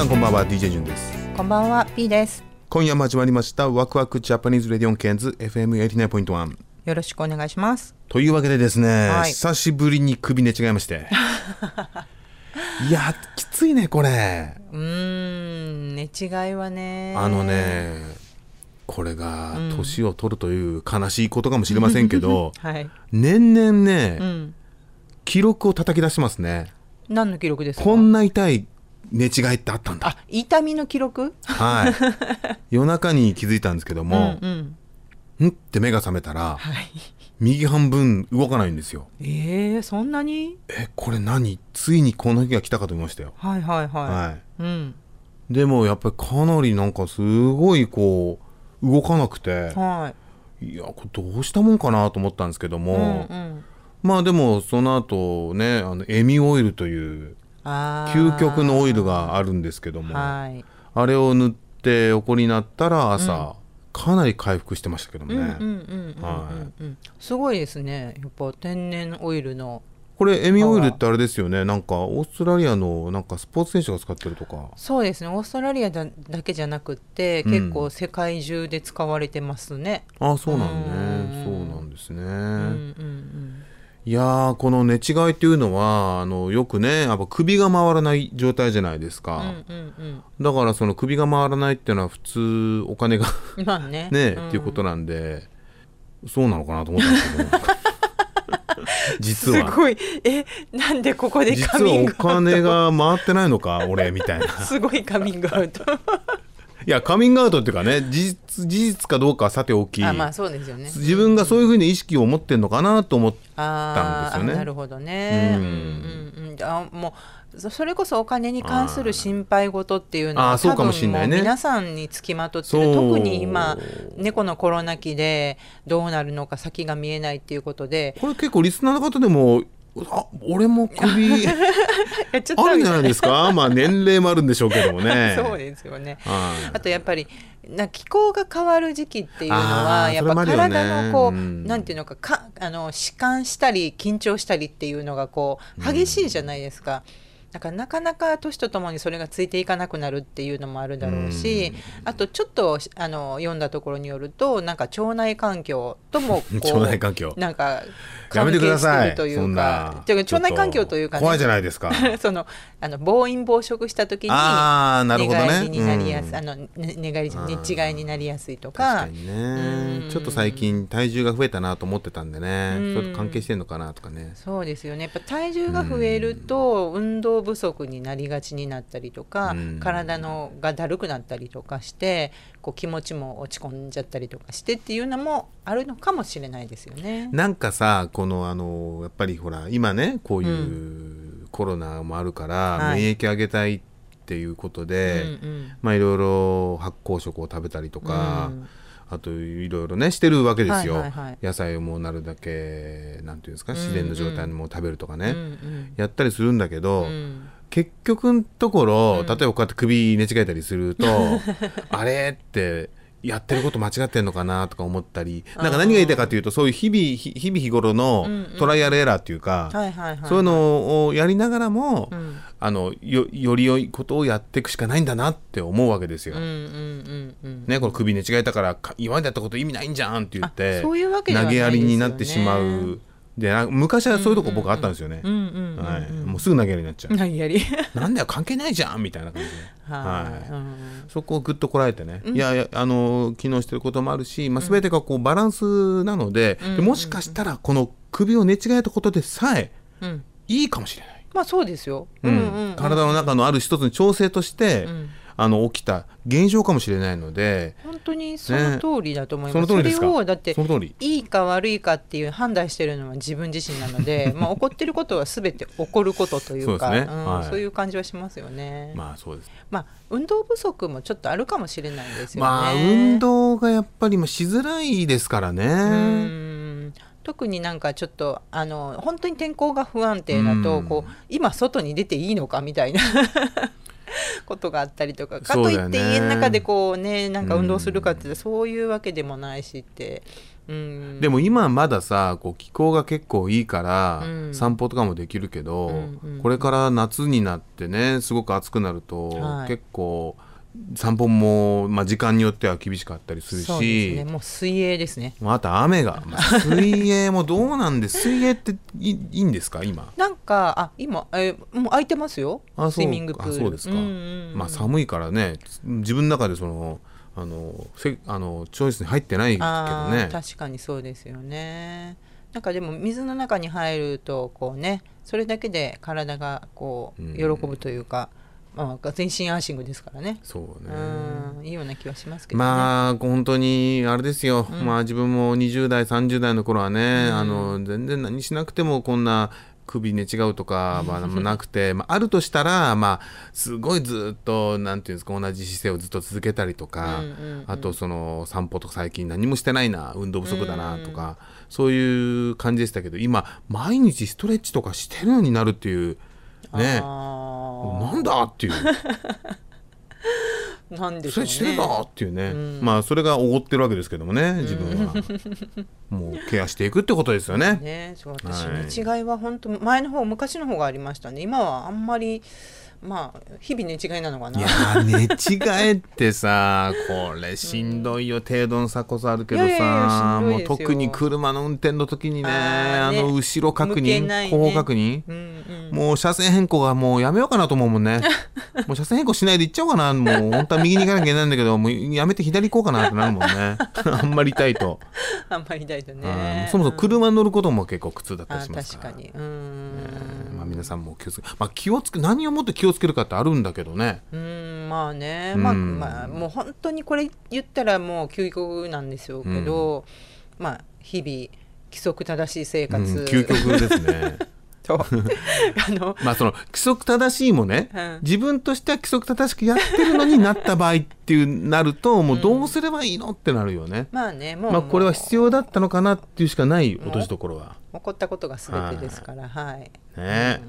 さんこんばんは DJ ジュンです。こんばんは P です。今夜も始まりましたワクワクジャパニーズレディオンケンズ FM89.1 よろしくお願いします。というわけでですね、はい。久しぶりに首寝違いまして。いやきついねこれ。うーん寝違いはね。あのねこれが年を取るという悲しいことかもしれませんけど はい。年々ね、うん。記録を叩き出しますね。何の記録ですか？こんな痛い寝違いってあったんだ。あ痛みの記録？はい。夜中に気づいたんですけども、うんうん。んって目が覚めたらはい。右半分動かないんですよ。えー、そんなに？えこれ何？ついにこの日が来たかと思いましたよ。はいはいはい、はい。うん。でもやっぱりかなりなんかすごいこう動かなくてはい。やこれどうしたもんかなと思ったんですけどいも、うんうん。まあでもその後ねあのエミオイルという究極のオイルがあるんですけども。はい。あれを塗って横になったら朝、かなり回復してましたけどもね、すごいですね。やっぱ天然オイルの。これエミオイルってあれですよね。なんかオーストラリアのなんかスポーツ選手が使ってるとか。そうですね。オーストラリアだだけじゃなくって、うん。結構世界中で使われてますね。あそうなんうん。ねそうなんですね、うんうんいやーこの寝違いっていうのはあのよくねやっぱ首が回らない状態じゃないですうんか、だからその首が回らないっていうのは普通お金がね。ね、んっていうことなんでそうなのかなと思ったんですけど。実は。すごい。えなんでここでカ実はおミングアウ金が回ってないのか俺みたいな。ト すごいカミングアウトいやカミングアウトっていうかね事実事実かどうかはさておきあまあそうですよね。自分がそういうふうに意識を持ってんのかなと思ったんですよね。あなるほどね。ううんんうん。うんあもうそそれこそお金に関する心配事っていうのは多分もう皆さんにつきまとってる。特に今猫のコロナ期でどうなるのか先が見えないっていうことで。これ結構リスナーの方でもあ俺も首 あるんじゃないですか？まあ年齢もあるんでしょうけどもね。そうですよね。はい。あとやっぱりな気候が変わる時期っていうのはやっぱ体のこう、うん。なんていうのかかあの弛緩したり緊張したりっていうのがこう激しいじゃないですか。だからなかなか年とともにそれがついていかなくなるっていうのもあるだろうし、あとちょっとあの読んだところによるとなんか腸内環境とも 腸内環境。なんかや関係めてください。といそうんか腸内環境というか、ね、怖いじゃないですかそのあの暴飲暴食した時にあーなるほどねになりやすい、うんあのね寝返り寝違いになりやすいとかねうんちょっと最近体重が増えたなと思ってたんでねうんちょっと関係してんのかなとかねそうですよねやっぱ体重が増えると運動不足になりがちになったりとかうん。体のがだるくなったりとかしてこう気持ちも落ち込んじゃったりとかしてっていうのもあるのかもしれないですよね。なんかさこのあのやっぱりほら今ねこういうコロナもあるから、はい。免疫上げたいっていうことで、うんうん。まあいろいろ発酵食を食べたりとか、うんあといろいろねしてるわけですよ、はいはいはい。野菜をもうなるだけなんていうんですか？うんうん。自然の状態にもう食べるとかね、うんうん。やったりするんだけど、うん。結局のところ、うん。例えばこうやって首寝違えたりすると あれ？ってやってること間違ってんのかなとか思ったりなんか何が言いたいかというとそういう日々日日々日頃のうんうん。トライアルエラーっていうか、はいはいはい。そういうのをやりながらも、うんあのよより良いことをやっていくしかないんだなって思うわけですよ。ね、これ首寝違えたからか今までやったこと意味ないんじゃんって言って投げやりになってしまう。でな昔はそういうとこ僕あったんですよね、もうすぐ投げるようになっちゃう。何やり。なんだよ関係ないじゃんみたいな感じで。はい、うん。そこをぐっとこらえてね、いやいやあの機能してることもあるし、まあ、全てがこうバランスなので,、でもしかしたらこの首を寝違えたことでさえうん。いいかもしれない、まあそうですよ、うん。体の中のある一つの調整として、あの起きた現象かもしれないので本当にその通りだと思います、ね。その通りですか？れをだっていいか悪いかっていう判断してるのは自分自身なので まあ起こってることは全て起こることというかそうね。んはい。そういう感じはしますよね、ままあそうです。あ運動不足もちょっとあるかもしれないですよね。まあ運動がやっぱりまあしづらいですからね、うん特になんかちょっとあの本当に天候が不安定だと、うん。こう今外に出ていいのかみたいな ことがあったりとかかといって家の中でこうねなんか運動するかってそういうわけでもないしって、うん、でも今まださこう気候が結構いいからうん。散歩とかもできるけど、うんうん。これから夏になってねすごく暑くなると、はい。結構散歩も、まあ、時間によっては厳しかったりするそうですね。し、もう水泳ですね。また雨が、ま あ水泳もどうなんで水泳っていいんですか？今。なんかあ今えもう空いてますよ。あそう。スイミングプール。あそうですか、んうんうん。まあ寒いからね。自分の中でそのあのせあのチョイスに入ってないけどね。確かにそうですよね。なんかでも水の中に入るとこうねそれだけで体がこううん。喜ぶというか、まあ、全身アーシングですからね。そうね。うんいいような気はしますけどね、まあ本当にあれですよ、まあ自分も20代30代の頃はね、あの全然何しなくてもこんな首寝違うとか はなくて、まあ、あるとしたら、まあ、すごいずっとなんていうんですか同じ姿勢をずっと続けたりとか、うんうんうん。あとその散歩とか最近何もしてないな運動不足だなとか、そういう感じでしたけど今毎日ストレッチとかしてるようになるっていうね。あなんだっていう。ー なんでしょうそれしてるねなっていうね、まあそれがおごってるわけですけどもね自分は、もうケアしていくってことですよね。ねそう私はい。寝違いは本当前の方昔の方がありましたね。今はあんまりまあ日々寝違いなのかな。いやー寝違えってさ これしんどいよ、程度の差こそあるけどさもう特に車の運転の時にねあの後ろ確認、ね。後方確認、うんうん。もう車線変更がもうやめようかなと思うもんね。もう車線変更しないで行っちゃおうかな。もう本当は右に行かなきゃいけないんだけどもうやめて左行こうかなってなるもんね。あんまり痛いと、あんまり痛いとうん。ねそもそも車に乗ることも結構苦痛だったりあしますから。確かに。うーん。まあ、皆さんも気をつけ、まあ、気をつけ何をもって気をつけるかってあるんだけどね。うーんまあね、うん。まあまあもう本当にこれ言ったらもう究極なんですよけど、まあ日々規則正しい生活、うん究極ですね と。あのまあその規則正しいもね、うん。自分としては規則正しくやってるのになった場合っていうなるともうどうすればいいのってなるよね、まあねもう,、まあこれは必要だったのかなっていうしかない落としどころは。起こったことが全てですからはい、ね。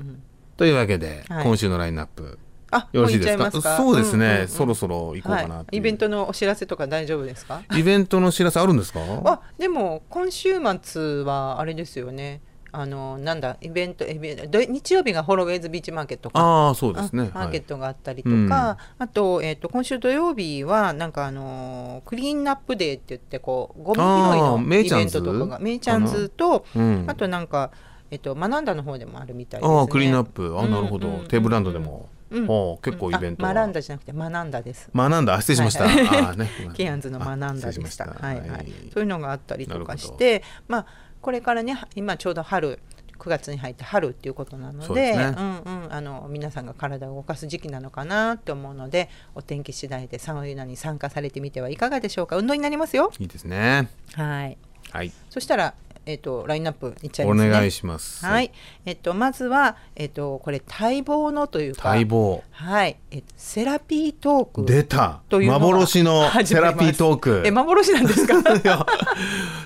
というわけで、はい。今週のラインナップ。あよろしいですか？すか？そうですね、んんんそろそろ行こうかなはい、イベントのお知らせとか大丈夫ですか？イベントの知らせあるんですか？あでも今週末はあれですよねあのなんだイベントイベントで日曜日がホロウェイズビーチマーケットか。ああそうですね。あマーケッはいトがあったりとか、あと,、えー、と今週土曜日はなんかあのークリーンナップデーって言ってこうゴミ拾いあのイイベントとかがメイちゃんズと、うん。あとなんか、えっとマナンダの方でもあるみたいですね。ああクリーンアップ。あなるほど、うんうんうん。テーブルランドでも、うん。はあ結構イベントが。あマランダじゃなくてマナンダです。学んだ失礼しました、はいああね。ケアンズのマナンダでし。た。はいはい。そういうのがあったりとかしなて、まあこれからね今ちょうど春。9月に入って春っていうことなのでそうんうん、あの皆さんが体を動かす時期なのかなって思うのでお天気次第でそういうのに参加されてみてはいかがでしょうか。運動になりますよ。いいですね。はい。はい。そしたら、えっとラインナップいっちゃいおますね。願いします。はい、えっとまずはえっとこれ待望のというか待望。はい、えっとセラピートーク出た。という幻のセラピートーク。え幻なんですか？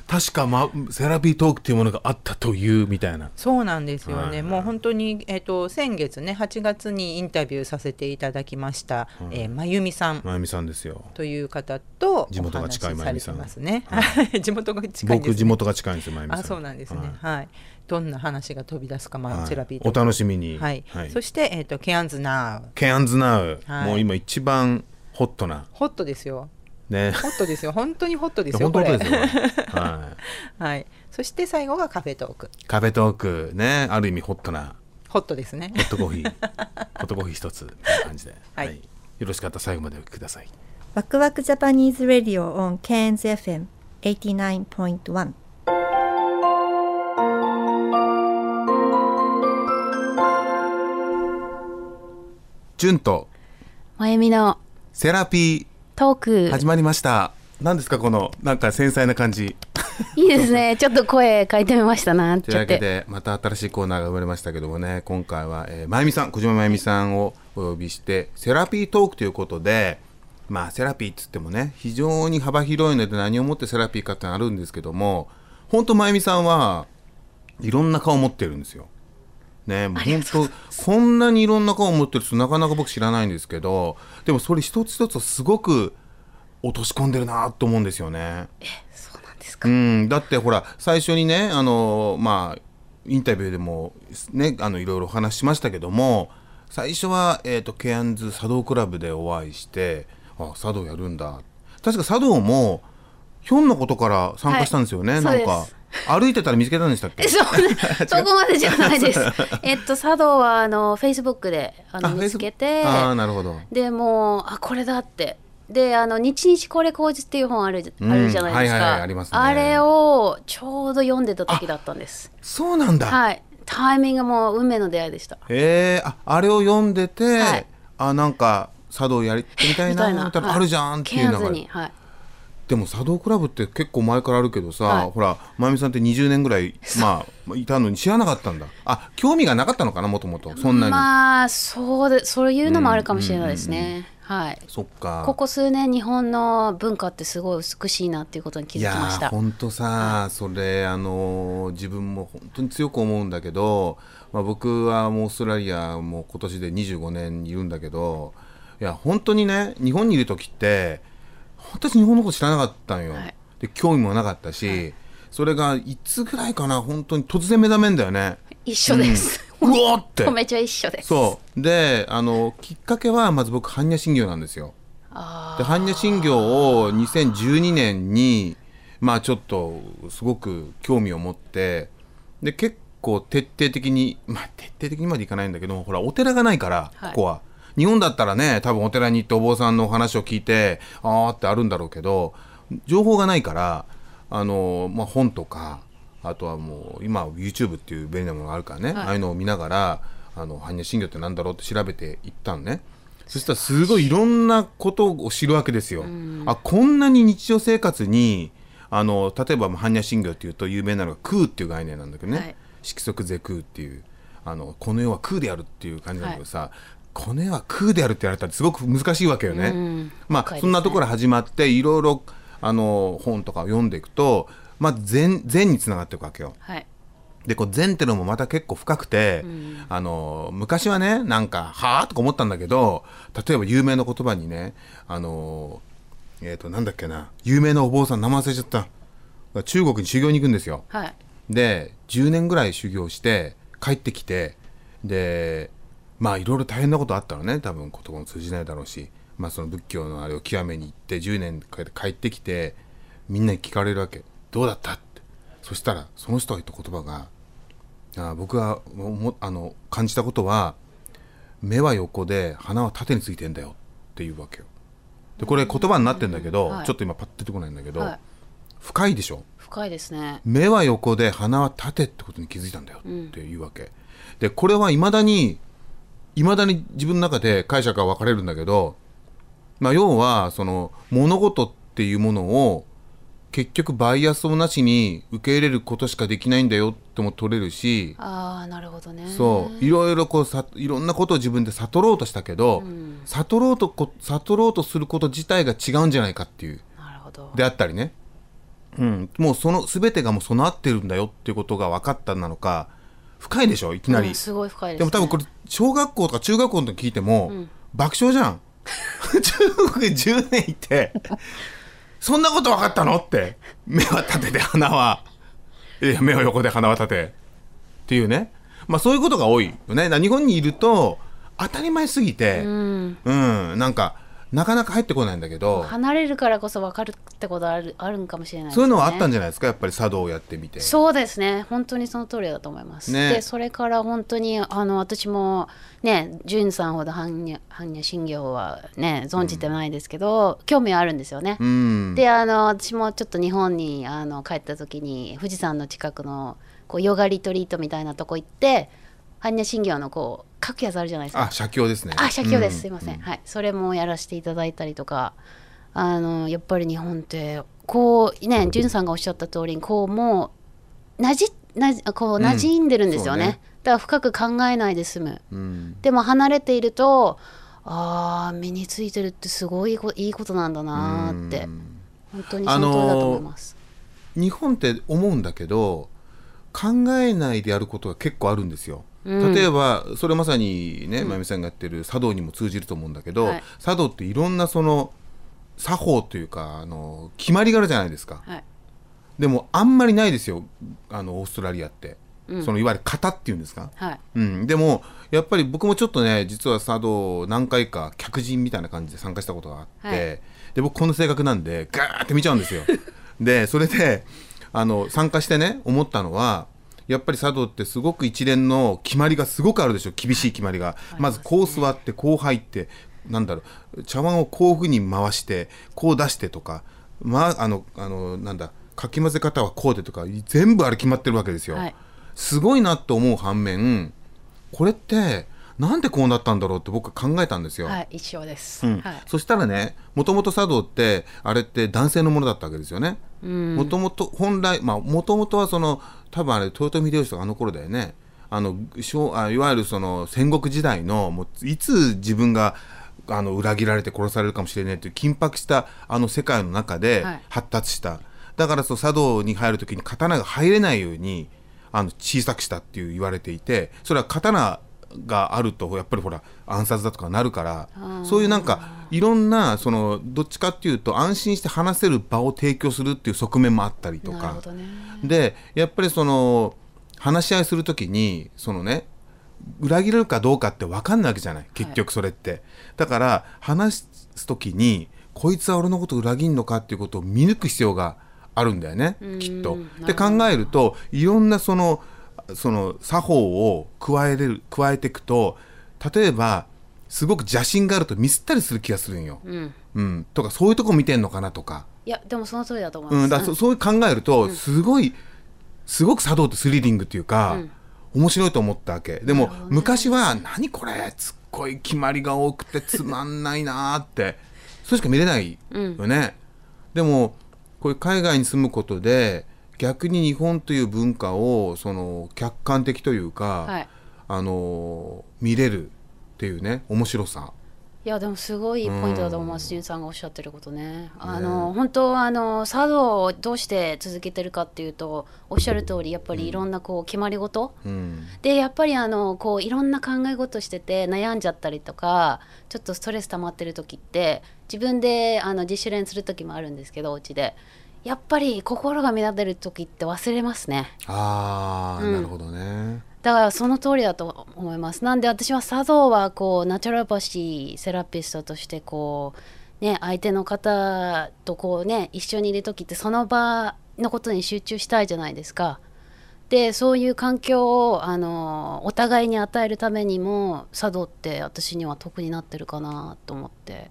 確か、ま、セラピートークっていうものがあったというみたいな。そうなんですよね、はい。もう本当に、えっと先月ね8月にインタビューさせていただきました、えーまゆみさん。まゆみさんですよ。という方と地元が近いまゆみさん。されてますね。はい、地元が近い。僕地元が近いんですよいす。あそうなんですね、はい、どんな話が飛び出すか、まあ、セラピーお楽しみに、はい。そして、えーと、ケアンズナウケアンズナウ、もう今一番ホットな。ホットですよ。ね、ホットですよ。本当にホットですよはい、はい、そして最後がカフェトーク。カフェトークね。ある意味ホットな。ホットですね。ホットコーヒー。ホットコーヒー一つみたいな感じで、はい、はい、よろしかったら最後までお聞きください。ワクワク Japanese Radio on Cairns FM89.1 潤と。まゆみのセラピー。トーク。始まりました。何ですかこのなんか繊細な感じ。いいですね。ちょっと声変えてみましたな。と。いうわけでまた新しいコーナーが生まれましたけどもね。今回は、えー、まゆみさん小島まゆみさんをお呼びしてセラピートークということでまあセラピーっつってもね非常に幅広いので何をもってセラピーかってあるんですけども本当まゆみさんはいろんな顔を持ってるんですよ。ね、もう本当こんなにいろんな顔を持ってる人なかなか僕知らないんですけどでもそれ一つ一つをすごく落とし込んでるなと思うんですよね。そうなんですか。うん、だってほら最初にねあのまあインタビューでもねあのいろいろお話ししましたけども最初は、えー、とケアンズ茶道クラブでお会いしてあ茶道やるんだ。確か茶道もひょんなことから参加したんですよね、はい。なんか歩いてたら見つけたんでしたっけ？え そこまでじゃないです。えっと茶道はあのフェイスブックであのあ見つけてああなるほど。でもうあこれだって。であの日日これ口実っていう本ある,、うんあるじゃないですか、はいはいはいありますね。あれをちょうど読んでた時だったんです。そうなんだ、はい。タイミングも運命の出会いでした。へえああれを読んでて、はい。あなんか茶道やりてみたいなみたいな。はいあるじゃんっていうのがに、はい、でも茶道クラブって結構前からあるけどさ、はい。ほらまゆみさんって20年ぐらいまあいたのに知らなかったんだ。あ興味がなかったのかなもともとそんなに、まあそうでそういうのもあるかもしれないですね、はい。そっか。ここ数年日本の文化ってすごい美しいなっていうことに気いやづきました。ーほんとさ、それあのー自分も本当に強く思うんだけど、まあ、僕はもうオーストラリアもう今年で25年いるんだけどいや本当にね日本にいる時って本当に日本のこと知らなかったんよ、はい。で興味もなかったし、それがいつぐらいかな本当に突然目覚めんだよね。一緒です、うわーって。めちゃ一緒です。そう。であのきっかけはまず僕般若心経なんですよ。あで般若心経を2012年にまあちょっとすごく興味を持ってで結構徹底的にまあ徹底的にまでいかないんだけどほらお寺がないからはい。ここは、日本だったらね多分お寺に行ってお坊さんのお話を聞いてああってあるんだろうけど情報がないからあの、まあ、本とかあとはもう今は YouTube っていう便利なものがあるからね、はい。ああいうのを見ながらあの般若心経ってなんだろうって調べていったのね。そしたらすごいいろんなことを知るわけですよ。あこんなに日常生活にあの例えばまあ般若心経っていうと有名なのが空っていう概念なんだけどね、はい。色即是空っていうあのこの世は空であるっていう感じなんだけどさ、この世は空であるって言われたらすごく難しいわけよね。うんまあねそんなところ始まっていろいろあの本とかを読んでいくと、まあ、禅禅につながっていくわけよ。はいでこう禅ってのもまた結構深くて、あの昔はねなんか「はあ?」とか思ったんだけど例えば有名な言葉にねあのえっ、となんだっけな有名なお坊さん名前忘れちゃった中国に修行に行くんですよ。はいで10年ぐらい修行して帰ってきてでまあいろいろ大変なことあったのね。多分言葉も通じないだろうし、まあ、その仏教のあれを極めに行って10年かけて帰ってきてみんなに聞かれるわけ「どうだった?」って。そしたらその人が言った言葉があ僕がももあの感じたことは目は横で鼻は縦についてんだよ。っていうわけよ。でこれ言葉になってんだけど、はい。ちょっと今パッと出てこないんだけど、はい。深いでしょ？深いですね。目は横で鼻は縦ってことに気づいたんだよっていうわけ、でこれはいまだにいまだに自分の中で解釈が分かれるんだけど、まあ、要はその物事っていうものを結局バイアスをなしに受け入れることしかできないんだよっても取れるし、ああなるほどね。そう。いろいろこうさいろんなことを自分で悟ろうとしたけど、悟ろうとこ悟ろうとすること自体が違うんじゃないかっていう。なるほど。であったりね、うん、もうその全てがもう備わってるんだよっていうことが分かったなのか深いでしょ？いきなり、うんすごい深いです、ね、でも多分これ小学校とか中学校の時聞いても、爆笑じゃん。中国に10年いてそんなこと分かったのって目は立てて鼻はいや目は横で鼻は立てっていうね。まあそういうことが多いよね。日本にいると当たり前すぎて、うん。うん、なんかなかなか入ってこないんだけど離れるからこそ分かるってことあるあるんかもしれないですね。そういうのはあったんじゃないですか？やっぱり茶道をやってみて。そうですね。本当にその通りだと思います、ね。でそれから本当にあの私もね潤さんほど般若般若心経はね存じてないですけど、興味はあるんですよね、うん。であの私もちょっと日本にあの帰った時に富士山の近くのこうヨガリトリートみたいなとこ行って般若心経のこう書くやつあるじゃないですかあ写経ですね。あ、写経です。うんすいません。はい。それもやらせていただいたりとか、あの、やっぱり日本って、こう、ね、じゅんさんがおっしゃった通りに、こう、もう、なじ、なじ、こう、うん馴染んでるんですよね。だから深く考えないで済む。うんでも離れていると、ああ、身についてるってすごいこいいことなんだなーってう。ん本当にその通りだと思います。日本って思うんだけど考えないでやることが結構あるんですよ。うん。例えばそれまさにね、まゆみさんがやってる茶道にも通じると思うんだけど、はい。茶道っていろんなその作法というかあの決まりがあるじゃないですか。はい。でもあんまりないですよあのオーストラリアって、うん。そのいわゆる型っていうんですか、はい。うん、でもやっぱり僕もちょっとね実は茶道何回か客人みたいな感じで参加したことがあって、はい。で僕この性格なんでガーって見ちゃうんですよ。でそれであの参加してね思ったのはやっぱり茶道ってすごく一連の決まりがすごくあるでしょ。厳しい決まりが、まずこう座ってこう入ってなんだろう。茶碗をこういうふうに回してこう出してとかまああのあのなんだかき混ぜ方はこうでとか全部あれ決まってるわけですよ、はい。すごいなと思う反面これってなんでこうなったんだろうって僕は考えたんですよ。はい。一緒です。うんはい。そしたらねもともと茶道ってあれって男性のものだったわけですよね。うん。もともと本来まあもともとはその多分あれ豊臣秀吉とかあの頃だよねあの昭あいわゆるその戦国時代のもういつ自分があの裏切られて殺されるかもしれないという緊迫したあの世界の中ではい発達した、だからそう茶道に入る時に刀が入れないようにあの小さくしたっていう言われていてそれは刀があるとやっぱりほら暗殺だとかなるからそういうなんかいろんなそのどっちかっていうと安心して話せる場を提供するっていう側面もあったりとか。ね。でやっぱりその話し合いする時にそのね裏切れるかどうかって分かんないわけじゃない。結局それって、だから話す時にこいつは俺のこと裏切んのかっていうことを見抜く必要があるんだよね。きっと。で考えるといろんなそのその作法を加えれる加えていくと例えばすごく邪心があるとミスったりする気がするんよ。うん。うん、とかそういうとこ見てんのかなとか。いや、でもその通りだと思います。うん、だそそういう考えると、すごいすごく茶道ってスリリングっていうか、面白いと思ったわけ。でも、昔は「何これすっごい決まりが多くてつまんないな」ってそれしか見れないよね、でもこういう海外に住むことで逆に日本という文化をその客観的というか、はい。あの見れるっていうね面白さ。いやでもすごいポイントだと思います、じゅんさんがおっしゃってることね。あの本当あの茶道をどうして続けてるかっていうとおっしゃる通りやっぱりいろんなこう決まり事、うん。でやっぱりあのこういろんな考え事してて悩んじゃったりとかちょっとストレス溜まってる時って自分であの自主練する時もあるんですけどお家でやっぱり心が乱れる時って忘れますね。ああ、うんなるほどねだからその通りだと思います。なんで私は茶道はこうナチュラパシーセラピストとしてこうね相手の方とこうね一緒にいる時ってその場のことに集中したいじゃないですか。でそういう環境をあのお互いに与えるためにも茶道って私には得になってるかなと思って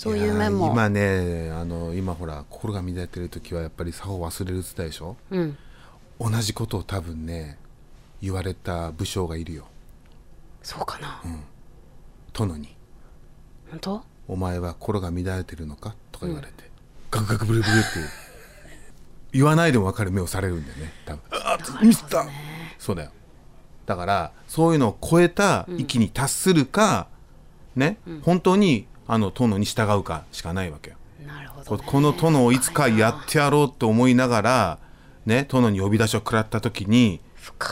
そういう面も。今ねあの今ほら心が乱れてる時はやっぱり作法を忘れるってたでしょ？うん。同じことを多分ね言われた武将がいるよ。そうかな、殿に。本当「お前は心が乱れてるのか?」とか言われて、ガクガクブルブルって言わないでも分かる目をされるんだよね多分。ああミスったそうだよ。だからそういうのを超えた域に達するか、ね、本当にあの殿に従うかしかないわけよ。なるほど、ね、ここの殿をいつかやってやろうと思いながら、ね、殿に呼び出しを食らった時に深い。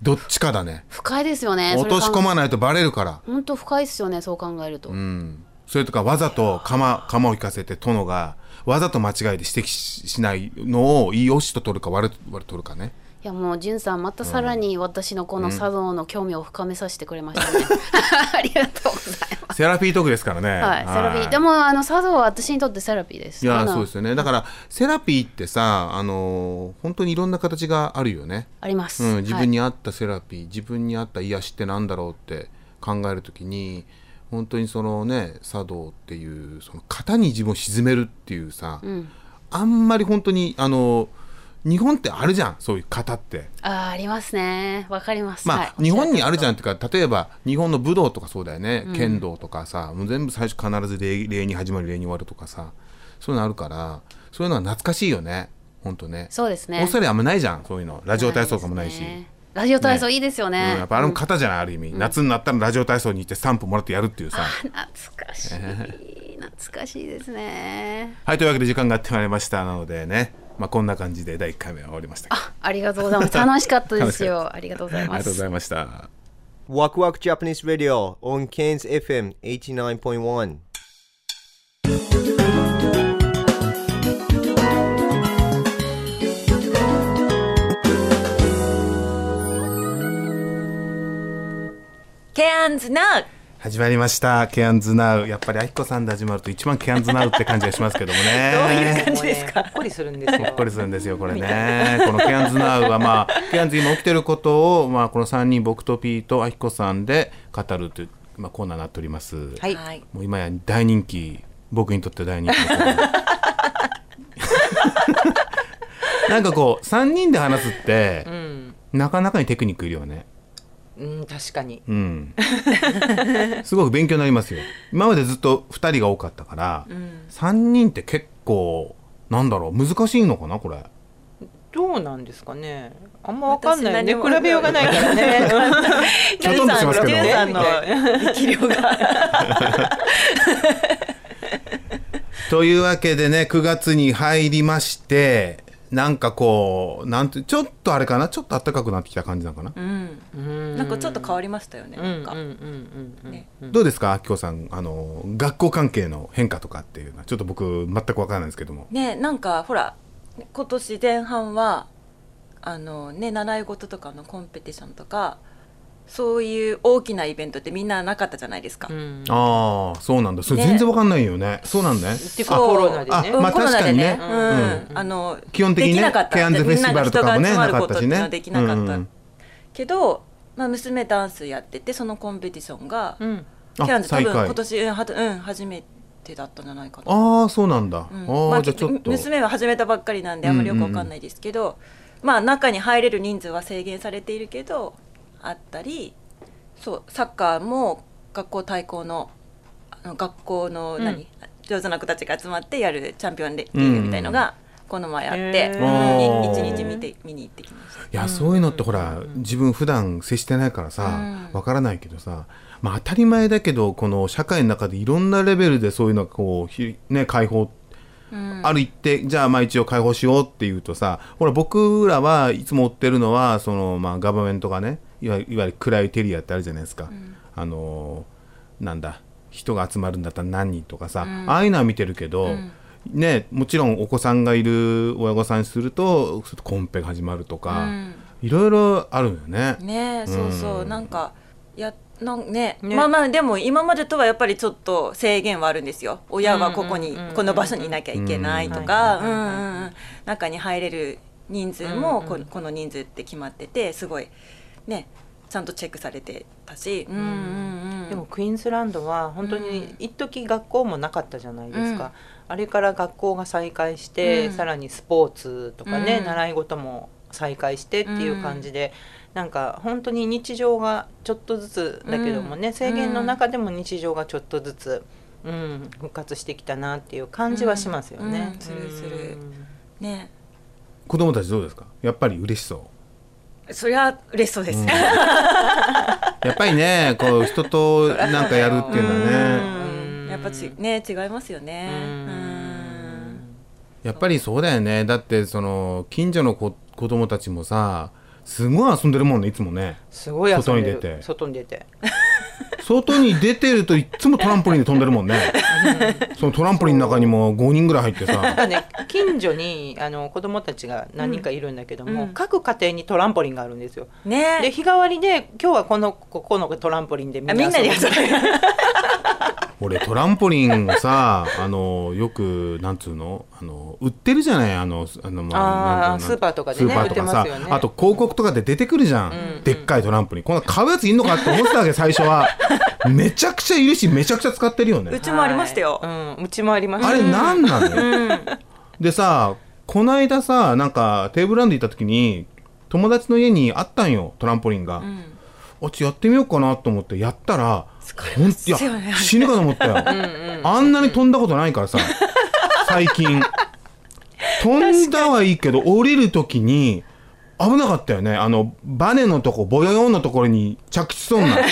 どっちかだね。深いですよね落とし込まいないとバレるから。本当深いですよねそう考えると、うん。それとかわざと釜釜を引かせて殿がわざと間違えて指摘ししないのをいいよしと取るか悪悪と取るかねいやもうじゅんさんまたさらに私のこの茶道の興味を深めさせてくれましたね。ありがとうございます。セラピートークですからねはい、セラピー。でもあの茶道は私にとってセラピーです。いやそうですよねだからセラピーってさあの本当にいろんな形があるよね、あります。うん、自分はいに合ったセラピー、自分に合った癒しってなんだろうって考えるときに本当にそのね茶道っていうその型に自分を沈めるっていうさ、んあんまり本当にあの日本ってあるじゃんそういう型って。あーありますね。わかります。まあ、はい日本にあるじゃんっていうか例えば日本の武道とかそうだよね、剣道とかさもう全部最初必ず礼礼に始まり礼に終わるとかさそういうのあるからそういうのは懐かしいよね本当ねそうですね。オーストラリアあんまないじゃんそういうのラジオ体操とかもないし、ラジオ体操ねいいですよね。うん、やっぱあれも型じゃない、ある意味夏になったらラジオ体操に行ってスタンプもらってやるっていうさ懐かしい。懐かしいですね。はいというわけで時間がやってまいりましたなのでねまあこんな感じで第1回目は終わりましたあありがとうございます。楽しかったですよ。ありがとうございますありがとうござ。いました Waku Waku Japanese Radio on Cairns FM 89.1. ケアンズナウ始まりました。ケアンズナウ。やっぱりあきこさんで始まると一番ケアンズナウって感じがしますけどもね。どういう感じですか？ねほっこりするんですよ。ほっこりするんですよこれね。このケアンズナウはまあケアンズ今起きてることをまあこの3人僕とピーとあきこさんで語るという、まあ、コーナーになっております。はい、はい。もう今や大人気僕にとって大人気。なんかこう3人で話すって、うん。なかなかにテクニックいるよねうん、確かに。うん。すごく勉強になりますよ。今までずっと2人が多かったから、3人って結構なんだろう難しいのかなこれ。どうなんですかね。あんまわかんないよね。比べようがないからね。きょとんとしますけど。さんの力量が。というわけでね9月に入りましてなんかこうなんてちょっとあれかなちょっと暖かくなってきた感じなのかな、うん。なんかちょっと変わりましたよねうんなんか。うんうんうん。うんね。どうですかあきこさんあの学校関係の変化とかっていうのはちょっと僕全く分からないんですけども。ねなんかほら今年前半はあのね習い事とかのコンペティションとかそういう大きなイベントってみんななかったじゃないですか、うん。ああそうなんだ。それね。全然分かんないよね。そうなんだね。っていうかコロナでね。うんまあコロナでね。確かにうん。ねあの基本的にねできなかった。ケアンズフェスティバルとかもねなが人が集まるなかったしねことっていうのはできなかった、うんけど、まあ、娘ダンスやっててそのコンペティションが、うん。あケアンズ多分今年うんはうん初めてだったんじゃないかな。ああそうなんだ、うん。ああ、まあじゃあちょっと。娘は始めたばっかりなんであんまりよくわかんないですけど、まあ中に入れる人数は制限されているけどあったりそうサッカーも学校対抗のあの学校の何、上手な子たちが集まってやるチャンピオンリーグみたいのがこの前あって、一日見て見に行ってきました。いやそういうのってほら自分普段接してないからさうん。わからないけどさまあ当たり前だけどこの社会の中でいろんなレベルでそういうのがこうひね解放うん。ある一定じゃあまあ一応解放しようっていうとさほら僕らはいつも追ってるのはそのまあガバメントがねいわいわゆるクライテリアってあるじゃないですか、あのーなんだ人が集まるんだったら何人とかさ、ああいうのは見てるけど、ねもちろんお子さんがいる親御さんにするとコンペが始まるとか、うん。いろいろあるよね。ねえそうそう、うん。なんかやなんね。ね。まあまあでも今までとはやっぱりちょっと制限はあるんですよ。親はここに、うんうんうんこの場所にいなきゃいけないとうんか、うんうん。うんうん中に入れる人数もこの人数って決まっててすごいねちゃんとチェックされてたし、うんうんうん、でもクイーンズランドは本当に一時学校もなかったじゃないですか、うん。あれから学校が再開して、うん。さらにスポーツとかね、うん。習い事も再開してっていう感じで、なんか本当に日常がちょっとずつだけどもね、うん。制限の中でも日常がちょっとずつ、うん、復活してきたなっていう感じはしますよね。するね。子供たちどうですか？やっぱり嬉しそうそりゃ嬉しそうです、やっぱりねこう人となんかやるっていうのはね。うん。やっぱちね違いますよね。うん。うん。やっぱりそうだよね。だってその近所の子子供たちもさすごい遊んでるもんねいつもね。すごい遊んでる。外に出て。外に出て外に出てるといっつもトランポリンで飛んでるもんね。そのトランポリンの中にも5人ぐらい入ってさ。ね近所にあの子供たちが何人かいるんだけども、うん。各家庭にトランポリンがあるんですよ。ね。で日替わりで今日はこのここのトランポリンでみんあなみんなで遊ぶ俺トランポリンをさ あのよくなんつうの？あの売ってるじゃない？あのあの、あーなんていうのスーパーとかでねスーパーとかさ、ね。あと広告とかで出てくるじゃん、でっかいトランポリン。こんな買うやついんのかって思ってたわけ最初は。めちゃくちゃいるしめちゃくちゃ使ってるよね。うちもありましたよ、はい。うん、うちもありました。あれ何なの、でさこないださなんかテーブルランド行った時に友達の家にあったんよトランポリンが、あちやってみようかなと思ってやったらいやよね。死ぬかと思ったよ。あんなに飛んだことないからさ最近。飛んだはいいけど降りる時に危なかったよね。あのバネのとこボヨヨンのところに着地しそうになって。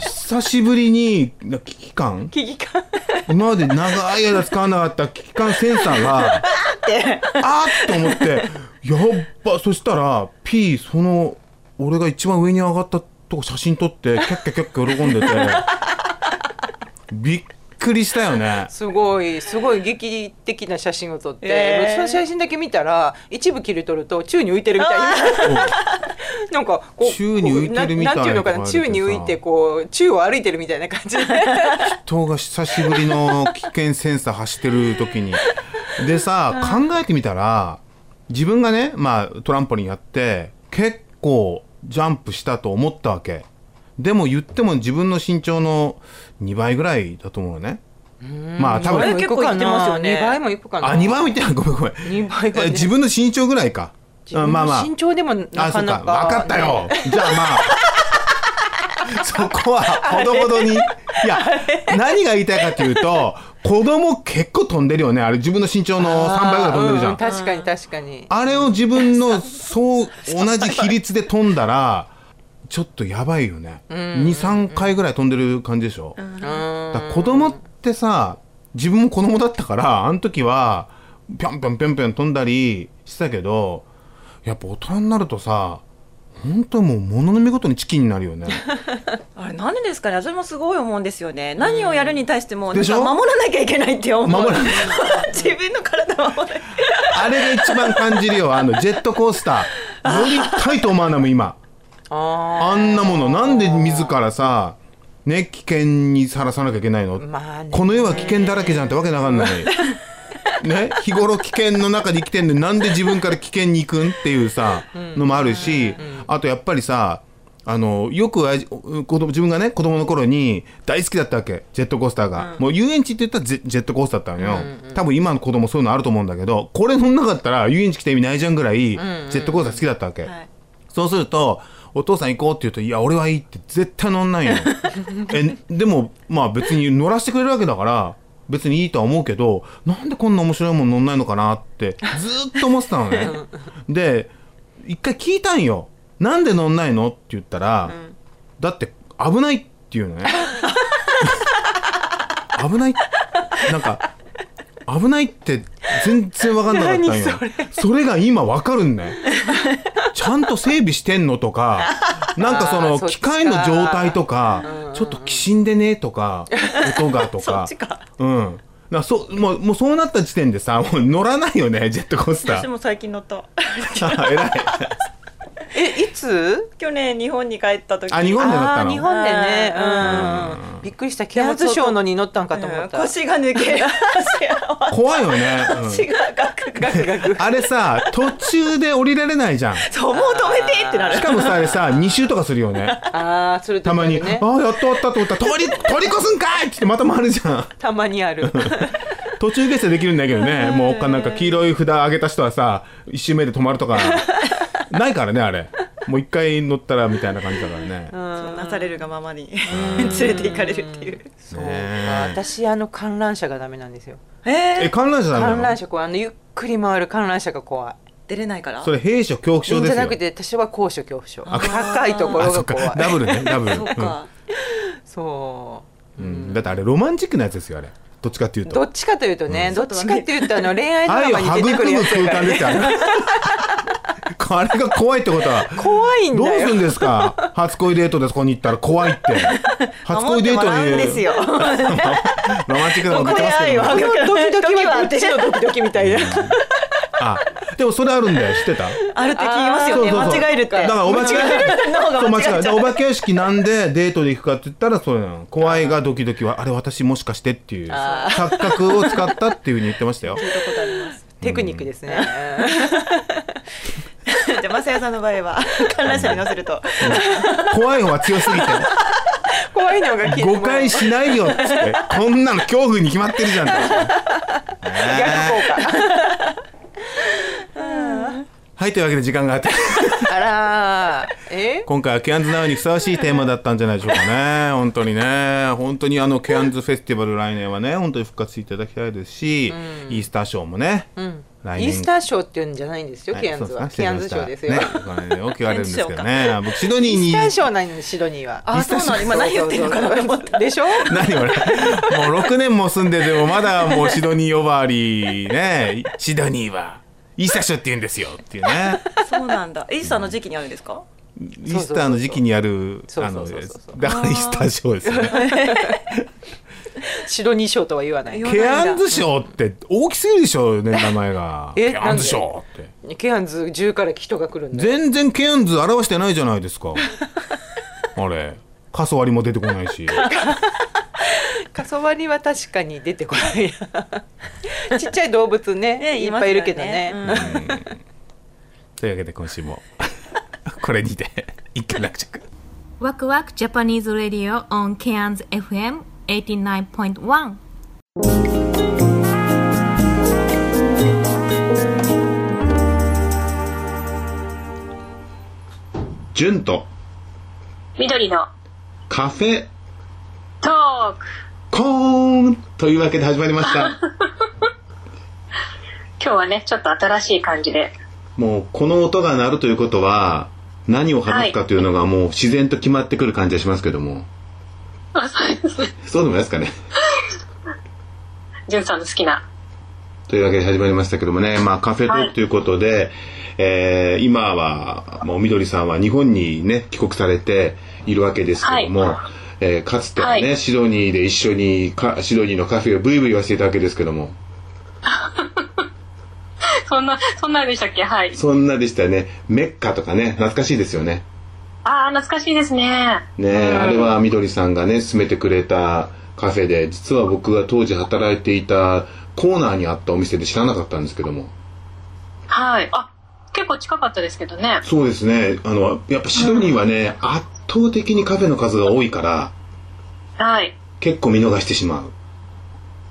久しぶりにな危機感？危機感。今まで長い間使わなかった危機感センサーがあーって。思って。やっばそしたら P その俺が一番上に上がったとこ写真撮ってキャッキャキャッキャ喜んでて。びっくりしたよね。すごいすごい劇的な写真を撮って、えー。その写真だけ見たら一部切り取ると宙に浮いてるみたいな。なんかこう宙に浮いてるみたいななんていうのかな宙に浮いてこう宙を歩いてるみたいな感じで。人が久しぶりの危険センサー走ってる時に。でさ考えてみたら自分がねまあトランポリンやって結構ジャンプしたと思ったわけ。でも言っても自分の身長の2倍ぐらいだと思うのね。まあ多分結構いってますよね。2倍もいくかな。あ2倍もいってない。ごめんごめん。2倍は、ね、え自分の身長ぐらいか。まあまあ。身長でもなあそっか。かなか分かったよ。じゃあまあ。そこはほどほどにいや何が言いたいかというと子供結構飛んでるよね。あれ自分の身長の3倍ぐらい飛んでるじゃん、う確かに確かに。あれを自分のそう同じ比率で飛んだらちょっとやばいよね、23回ぐらい飛んでる感じでしょ、だから子供ってさ自分も子供だったからあの時はぴょんぴょんぴょんぴょん飛んだりしてたけどやっぱ大人になるとさ本当もう物の見事にチキンになるよね。あれなんでですかね。それもすごい思うんですよね。何をやるに対しても守らなきゃいけないって思う。守らな 自分の体守らなきゃ あれが一番感じるよ。あのジェットコースター。乗りたいと思わないもん今。ああんなもの。なんで自らさね危険にさらさなきゃいけないの、ーまあね。この世は危険だらけじゃんってわけなかんないね？日頃危険の中で生きてんのになんで自分から危険に行くんっていうさのもあるしあとやっぱりさあのよく子供自分がね子供の頃に大好きだったわけジェットコースターが、もう遊園地って言ったらジェジェットコースターだったのよ、多分今の子供そういうのあると思うんだけどこれ乗んなかったら遊園地来て意味ないじゃんぐらいジェットコースター好きだったわけ、はい。そうするとお父さん行こうって言うと「いや俺はいい」って絶対乗んないよ。えでもまあ別に乗らせてくれるわけだから別にいいとは思うけどなんでこんな面白いもん乗んないのかなってずーっと思ってたのね。で一回聞いたんよ。なんで乗んないのって言ったら、だって危ないっていうのね。危ない。なんか危ないって全然分かんなかったんよ。それ。が今分かるんね。ちゃんと整備してんのとかなんかその機械の状態とかちょっときしんでねとか音がと そか。うん。だそもうもうそうなった時点でさもう乗らないよねジェットコースター。私も最近乗った。あ偉いえいつ？去年日本に帰った時。あ日本で乗ったの？日本でね。ううん。びっくりした剣物ショーのに乗った。んかと思った、うん腰が抜け 怖いよね、うん。足がガクガクガクあれさ途中で降りられないじゃん。そうもう止めてってなる。しかもさあれさ2周とかするよね。ああそれたまに、ねああやっと終わったと思った。ら通り通り越すんかいって言ってまた回るじゃん。たまにある。途中下車できるんだけどね。もう他なんか黄色い札上げた人はさ一周目で止まるとかないからねあれ。もう一回乗ったらみたいな感じだからね。なされるがままに。連れて行かれるっていう。そう私あの観覧車がダメなんですよ。ええ観覧車ダメな観覧の車こうあのゆっくり回る観覧車が怖い。出れないから？それ兵所恐怖症ですよ。じゃなくて私は高所恐怖症。高いところが怖い。ダブルねダブル。そうか。そう。うん。うん。だってあれロマンチックなやつですよあれ。どっちかっていうと。どっちかというとね、どっちかっていうとあの恋愛ドラマに出てくるやむつやから空間ですよあれが怖いってことは。怖いんどうだよするんですか？初恋デートでそこに行ったら怖いって。初恋デート守ってもらうんですよ。ロマンチックなこと言ってますけど、ね、ドキドキはこっちのドキドキみたいな。あでもそれあるんだよ。知ってた？あるって聞きますよね。間違えるって。だからお間違えるの方がそう間違えお化け屋敷なんでデートで行くかって言ったらそれなの。怖いがドキドキはあれ私もしかしてっていう。あ錯覚を使ったっていうふうに言ってましたよ。聞いたことあります。テクニックですね。じゃあマサヤさんの場合は 観覧車に乗せると。怖い方が強すぎて。怖いのが誤解しないよっつって。こんなの恐怖に決まってるじゃん。逆効はいというわけで時間があって。果。あらー。え？今回はケアンズナウにふさわしいテーマだったんじゃないでしょうかね。本当にね。本当にあのケアンズフェスティバル来年はね本当に復活していただきたいですし、イースターショーもね、うんイースターショーって言うんじゃないんですよ、ケアンズは。ケアンズショーですよ。ね、ねよく言われるんですけどね僕シドニーに。イースターショーないのシドニーは。あそうなの今何言ってるのかなと思って。でしょ？何俺もう6年も住んでてもまだもうシドニー呼ばわりね。シドニーは。イースターショーって言うんですよっていうね。そうなんだ。イースターの時期にあるんですか？イースターの時期にやるあのだからイースターショーですよね シドニーショーとは言わない。ケアンズショーって大きすぎるでしょ。ね名前が。えケアンズショーって。ケアンズ中から人が来るんだよ。全然ケアンズ表してないじゃないですか。あれ。カソワリも出てこないし。カソワリは確かに出てこない。な。ちっちゃい動物ね、ねいっぱいいるけどね。いますよねというわけで今週もこれにて一件落着。ワクワク Japanese Radio on Cairns FM 89.1ジュンと緑の。カフェトークコーンというわけで始まりました。今日はねちょっと新しい感じで。もうこの音が鳴るということは何を話すかというのがもう自然と決まってくる感じがしますけどもあそうですねそうでもないですかね。じゅんさんの好きな。というわけで始まりましたけどもね、まあ、カフェトークということで、えー今はもうみどりさんは日本にね帰国されているわけですけども、えーかつてはね、はい。シドニーで一緒にかシドニーのカフェをブイブイ言わせていたわけですけども。そんなそんなんでしたっけ？はい。そんなでしたよね。メッカとかね懐かしいですよねああ懐かしいですね。ねうん。あれはみどりさんがね勧めてくれたカフェで実は僕が当時働いていたコーナーにあったお店で知らなかったんですけども。はい。あ結構近かったですけどね。そうですね。あのやっぱシドニーはね、圧倒的にカフェの数が多いからはい。結構見逃してしまう。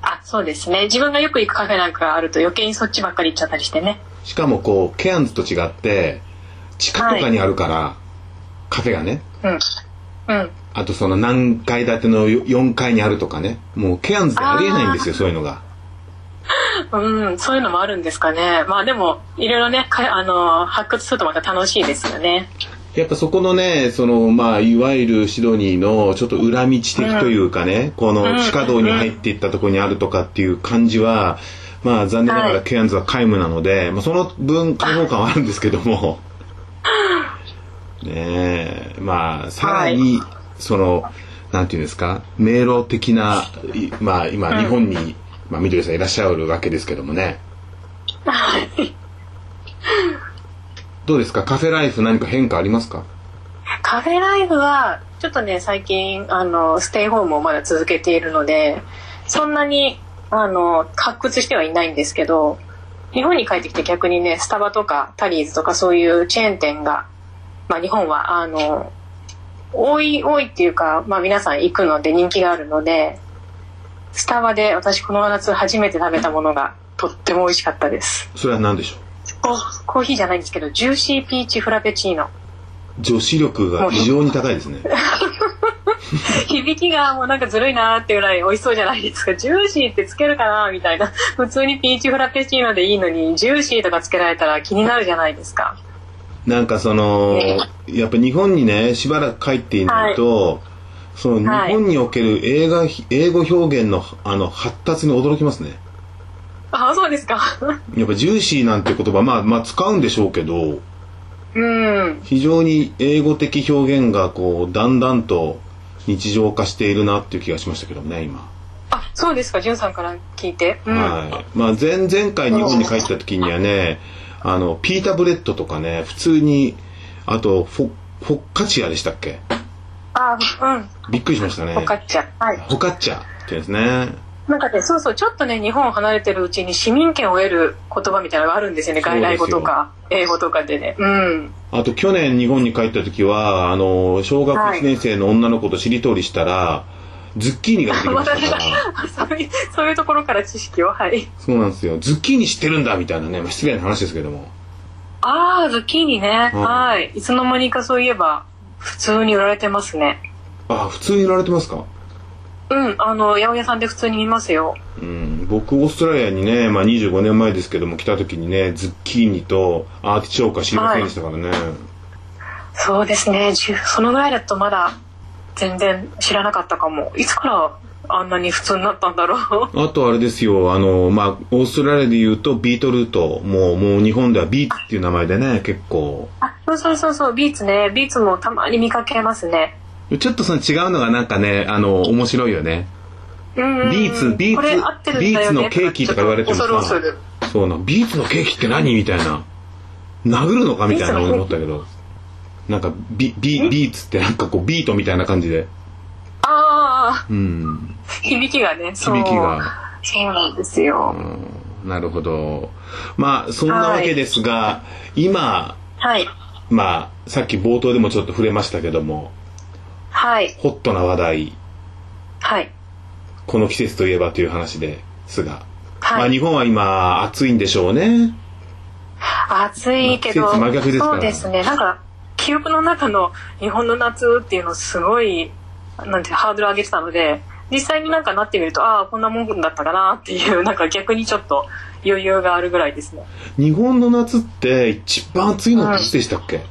あそうですね。自分がよく行くカフェなんかがあると余計にそっちばっかり行っちゃったりしてね。しかもこうケアンズと違って地下とかにあるから、カフェがね。うん。うん。あとその何階建ての4階にあるとかね。もうケアンズでありえないんですよそういうのが。うん、そういうのもあるんですかね。まあでも、いろいろね、かあの、発掘するとまた楽しいですよね。やっぱそこのねそのまあいわゆるシドニーのちょっと裏道的というかね、この地下道に入っていったところにあるとかっていう感じは、まあ残念ながらケアンズは皆無なので、まあ、その分開放感はあるんですけどもねえ。まあさらにその、なんていうんですか？迷路的ないまあ今日本に、まあ、みどりさんいらっしゃるわけですけどもね。どうですか？カフェライフ何か変化ありますか？カフェライフは、ちょっとね、最近、あの、ステイホームをまだ続けているので、そんなに、あの、発掘してはいないんですけど、日本に帰ってきて逆にね、スタバとかタリーズとかそういうチェーン店が、まあ日本は、あの、多い、多いっていうか、まあ皆さん行くので人気があるので、スタバで私この夏初めて食べたものがとっても美味しかったです。それは何でしょう？ココーヒーじゃないんですけど、ジューシーピーチフラペチーノ。女子力が異常に高いですね 響きがもうなんかずるいなーってぐらい美味しそうじゃないですか。ジューシーってつけるかなみたいな。普通にピーチフラペチーノでいいのに、ジューシーとかつけられたら気になるじゃないですか。なんかその、やっぱ日本にねしばらく帰っていないと、その日本における映画、英語表現のあの発達に驚きますねあ、そうですか。やっぱジューシーなんて言葉まあまあ使うんでしょうけどうん。非常に英語的表現がこうだんだんと日常化しているなっていう気がしましたけどね今、あ、そうですか、じゅんさんから聞いて。うん。はいまあ前々回日本に帰った時にはねあのピータブレッドとかね普通にあとフォフォッカチアでしたっけ？あ、うん。びっくりしましたねフォカッチャ。はい。フォカッチャってやつねなんかね、そうそう、ちょっとね、日本を離れてるうちに市民権を得る言葉みたいなのがあるんですよね。外来語とか、英語とかでね。うん。あと去年日本に帰った時はあの小学はい1年生の女の子としりとりしたら、ズッキーニが出てきまましたから そういう、そういうところから知識を、はい。そうなんですよズッキーニ知ってるんだみたいなね、まあ、失礼な話ですけどもああ、ズッキーニね。うんはい。いつの間にかそういえば、普通に売られてますね。あ普通に売られてますか？うん、あの、八百屋さんで普通に見ますよ。うん、僕オーストラリアにね、まあ、25年前ですけども来た時にねズッキーニとアーティチョークは知りませんでしたからね、そうですね。そのぐらいだとまだ全然知らなかったかも。いつからあんなに普通になったんだろう？あとあれですよあのまあオーストラリアで言うとビートルートもうもう日本ではビーツっていう名前でね結構あ、そうそうそうそう、ビーツね。ビーツもたまに見かけますね。ちょっとその違うのがなんかねあの面白いよねう。ビーツビーツねビーツのケーキとか言われてもさ。そうなビーツのケーキって何？みたいな殴るのか？みたいな思ったけどなんかビビビーツってなんかこうビートみたいな感じでああ、うん響きがね。響きが。そうなんですよ。なるほどまあそんなわけですが、今はい。まあさっき冒頭でもちょっと触れましたけどもはい。ホットな話題はい。この季節といえばという話ですが、はいまあ日本は今暑いんでしょうね暑いけど、そうですね。なんか、記憶の中の日本の夏っていうのすごい、なんてハードル上げてたので、実際になんかなってみると、ああ、こんなもんだったかなっていう、なんか逆にちょっと余裕があるぐらいですね。日本の夏って一番暑いのっていつでしたっけ、ん？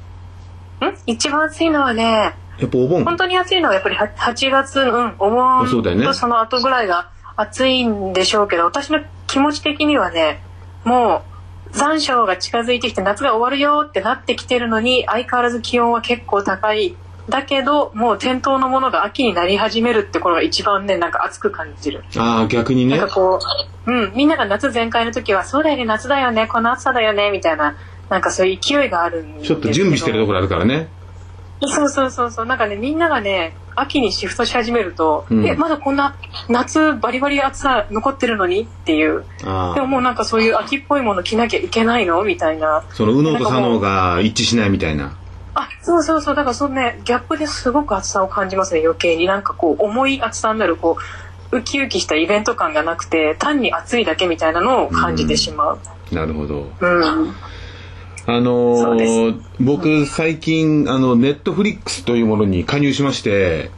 一番暑いのはね、やっぱお盆。本当に暑いのはやっぱりは8月、うん、お盆とその後ぐらいが暑いんでしょうけど、私の気持ち的にはね、もう残暑が近づいてきて夏が終わるよってなってきてるのに、相変わらず気温は結構高い。だけど、もう店頭のものが秋になり始めるって頃が一番ね、なんか暑く感じる。ああ逆にねなんかこう、うん、みんなが夏全開の時は、そうだよね、夏だよね、この暑さだよね、みたいな、なんかそういう勢いがあるんでちょっと準備してるところあるからねそうそうそうそう。なんかねみんながね秋にシフトし始めると、うん。えまだこんな夏バリバリ暑さ残ってるのに？っていう。でももうなんかそういう秋っぽいもの着なきゃいけないの？みたいな。その右脳と左脳が一致しないみたいな。あそうそうそう。だからそのねギャップですごく暑さを感じますね余計に。なんかこう重い暑さになるこうウキウキしたイベント感がなくて単に暑いだけみたいなのを感じてしまう。なるほど。うん、あのー僕最近あのネットフリックスというものに加入しまして。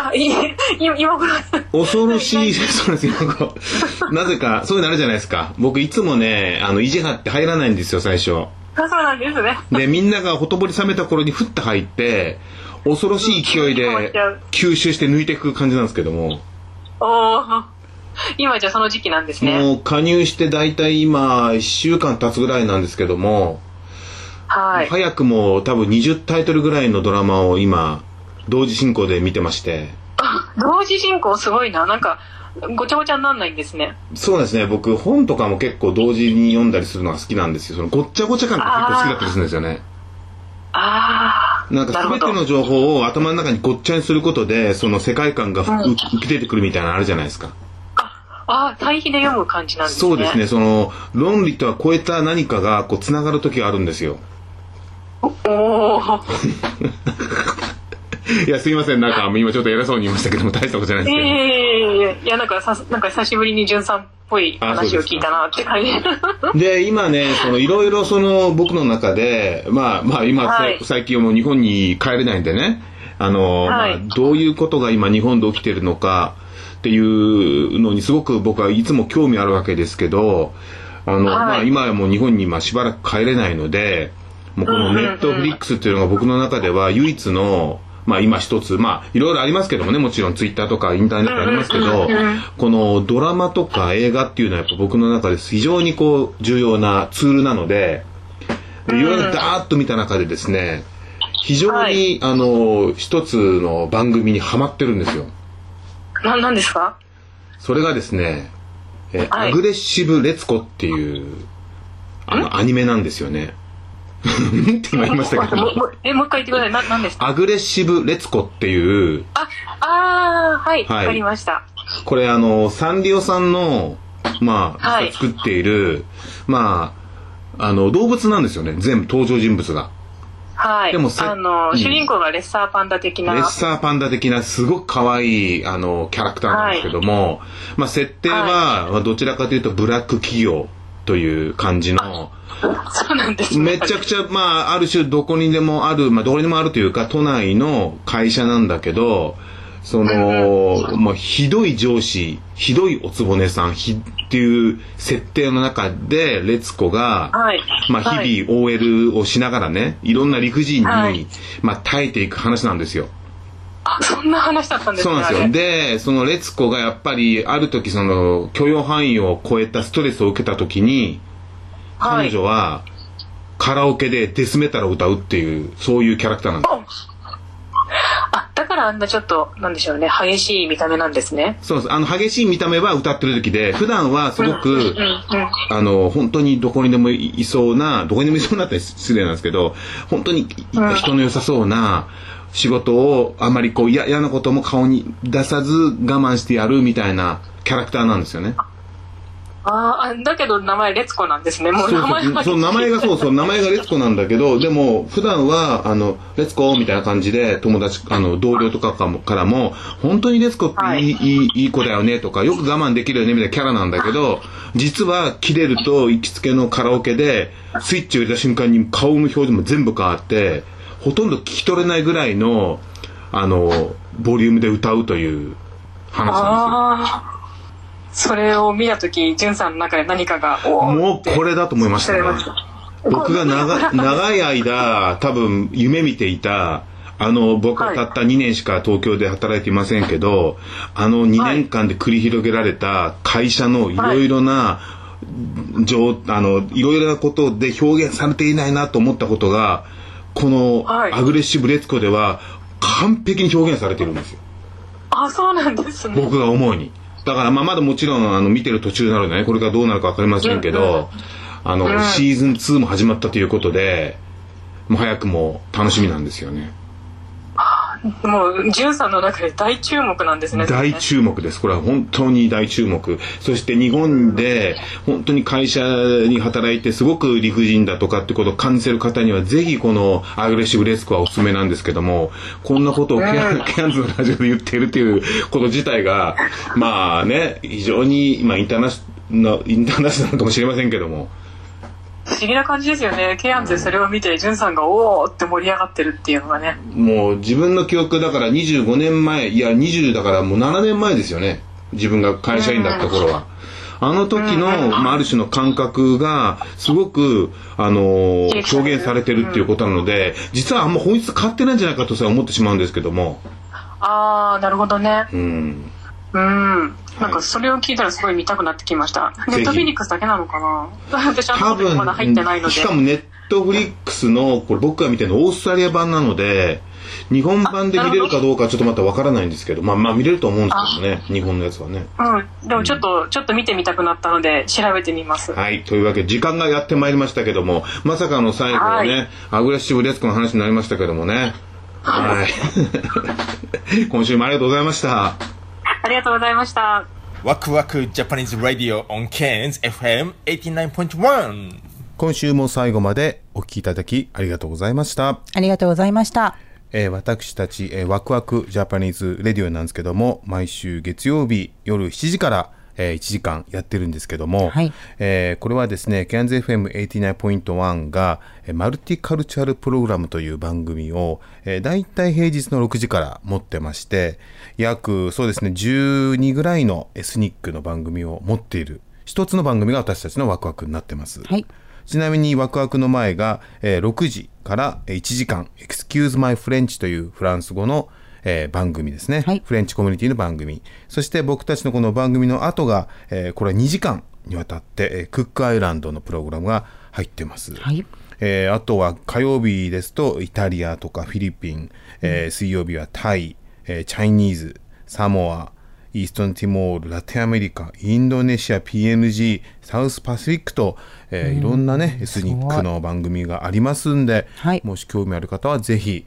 あいい今今頃。恐ろしい。そうですよ。なんかなぜかそういうのあるじゃないですか。僕いつもねあの意地張って入らないんですよ最初。あそうなんですね。でみんながほとぼり冷めた頃にふって入って恐ろしい勢いで 吸収して抜いていく感じなんですけども。おお 今じゃその時期なんですね。もう加入して大体今1週間経つぐらいなんですけども、はい。早くも多分20タイトルぐらいのドラマを今同時進行で見てまして。同時進行すごいな。なんかごちゃごちゃになんないんですね。そうですね。僕本とかも結構同時に読んだりするのが好きなんですよ。そのごっちゃごちゃ感が結構好きだったりするんですよね。あなんか全ての情報を頭の中にごっちゃにすることでその世界観が浮き出てくるみたいなのあるじゃないですかああ対比で読む感じなんですね。そうですね。その論理とは超えた何かがこうつながる時があるんですよ。おお いやすいません。なんか今ちょっと偉そうに言いましたけども大したことじゃないいですけど、やいやいやいやいやなんかさなんか久しぶりに純さんっぽい話を聞いたなって感じ。で今ねそのいろいろその僕の中でまあまあ今、はい。最近はもう日本に帰れないんでね。あの、はい。まあ、どういうことが今日本で起きてるのかっていうのにすごく僕はいつも興味あるわけですけどあの、はい。まあ、今はもう日本に今しばらく帰れないのでもうこのネットフリックスっていうのが僕の中では唯一のまあ今一つ、まあいろいろありますけどもね、もちろんツイッターとかインターネットありますけど、このドラマとか映画っていうのはやっぱ僕の中で非常にこう重要なツールなので、でいろいろダーッと見た中でですね非常に、あの一つの番組にはまってるんですよな、なんですか？それがですね、えーはい。アグレッシブ・レツコっていうあのアニメなんですよね。って今言いましたけども。もえ、もう一回言ってください。な、なんですか？アグレッシブ・レツコっていうあ、あー、はい、わ、はい。かりました。これあのサンリオさんのまあ、はい。作っているまああの動物なんですよね。全部登場人物がはい。でもせあの、うん主人公がレッサーパンダ的な。レッサーパンダ的なすごく可愛いあのキャラクターなんですけども、まあ設定は、まあどちらかというとブラック企業という感じのそうなんですね。めちゃくちゃ、まあ、ある種どこにでもある、まあ、どこにでもあるというか、都内の会社なんだけど、その、まあ、ひどい上司、ひどいおつぼねさん、ひっていう設定の中で、let's 子が、はい。まあ、はい日々 OL をしながらね、いろんな理不尽に、はいまあ、耐えていく話なんですよ。あ、そんな話だったんですね。そうなんですよ。で、その let's 子がやっぱり、ある時その、許容範囲を超えたストレスを受けた時に、彼女は、カラオケでデスメタルを歌うっていう、そういうキャラクターなんです。からあんなちょっと、なんでしょうね、激しい見た目なんですね。そうです。あの、激しい見た目は歌ってる時で、普段はすごく、うんうんうん。あの、本当にどこにでもいいそうな、どこにでもいそうなって失礼なんですけど、本当に人の良さそうな仕事をあまりこう嫌嫌なことも顔に出さず我慢してやるみたいなキャラクターなんですよね。ああ、だけど名前レツコなんですね。もう名前そうそう名前がそうそう名前がレツコなんだけどでも普段はあのレツコみたいな感じで友達あの同僚とかかもからも本当にレツコっていい,、い、いいい子だよねとかよく我慢できるよねみたいなキャラなんだけど実は切れると行きつけのカラオケでスイッチを入れた瞬間に顔の表情も全部変わってほとんど聞き取れないぐらいのあのボリュームで歌うという話なんですよ。それを見たとき、ジュンさんの中で何かが、もうこれだと思いましたね。僕が長長い間多分夢見ていたあの僕はたった2年しか東京で働いていませんけどあの2年間で繰り広げられた会社のいろいろな、情あのいろいろなことで表現されていないなと思ったことがこのアグレッシブレツコでは完璧に表現されてるんですよ。あ、そうなんですね。僕が思うにだからまあまだもちろんあの見てる途中なのでねこれからどうなるか分かりませんけど、あの、うん。シーズン2も始まったということでもう早くも楽しみなんですよねもう、ジュンさんの中で大注目なんですね。大注目です。これは本当に大注目。そして日本で本当に会社に働いてすごく理不尽だとかってことを感じてる方にはぜひこのアグレッシブレスコはおすすめなんですけどもこんなことをケア,、うんケアンズのラジオで言っているということ自体がまあね非常に、まあ、インターナシなインターナショナルかもしれませんけども不思議な感じですよね。ケアンズでそれを見て、ジュンさんがおーって盛り上がってるっていうのがね。もう自分の記憶だから25年前いや20だからもう7年前ですよね自分が会社員だった頃は。あの時の、まあ、ある種の感覚がすごく、あのー表現されてるっていうことなので実はあんま本質変わってないんじゃないかとさえ思ってしまうんですけども、あー、なるほどね。うん、うん。なんかそれを聞いたらすごい見たくなってきました。ネットフィリックスだけなのかな？私は多分まだ入ってないので。しかもネットフリックスのこれ僕が見てるのオーストラリア版なので日本版で見れるかどうかちょっとまたわからないんですけどまあまあ見れると思うんですけどね日本のやつはね。うん。でもちょっと、ちょっと見てみたくなったので、調べてみます。はい。というわけで、時間がやってまいりましたけども、まさかの最後はね、アグレッシブレスコの話になりましたけどもね。はい。今週もありがとうございました。ありがとうございました。ワクワクジャパニーズラディオ on Cairns FM89.1 今週も最後までお聞きいただきありがとうございました。ありがとうございました。えー私たち、えーワクワクジャパニーズレディオなんですけども毎週月曜日夜7時から、えー1時間やってるんですけども、えーこれはですね CANZFM89.1 が、えーマルティカルチャルプログラムという番組を、えー、だいたい平日の6時から持ってまして約そうですね12ぐらいのエスニックの番組を持っている一つの番組が私たちのワクワクになってます。ちなみにワクワクの前が、えー6時から1時間「Excuse My French」というフランス語の、えー番組ですね、フレンチコミュニティの番組。そして僕たちのこの番組の後が、えーこれは2時間にわたって、えークックアイランドのプログラムが入ってます。はい。えーあとは火曜日ですとイタリアとかフィリピン、えー水曜日はタイ、えーチャイニーズサモアイーストンティモールラテンアメリカインドネシア PNG サウスパシフィックと、えーいろんなねエスニックの番組がありますんで、もし興味ある方はぜひ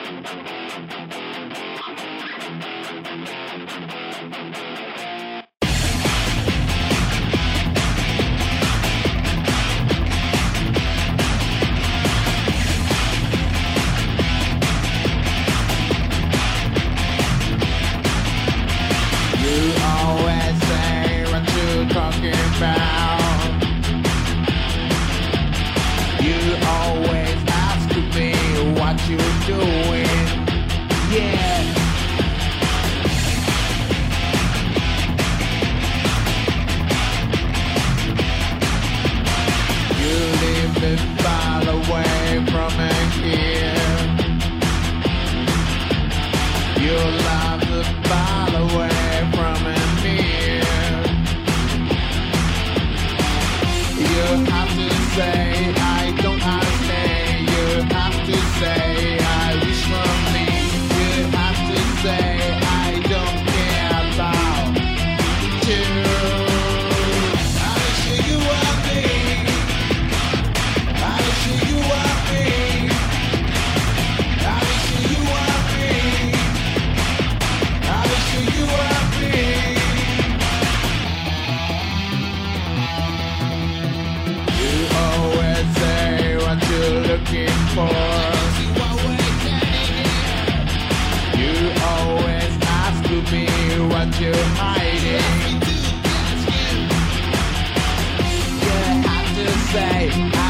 What you're hiding. You have to say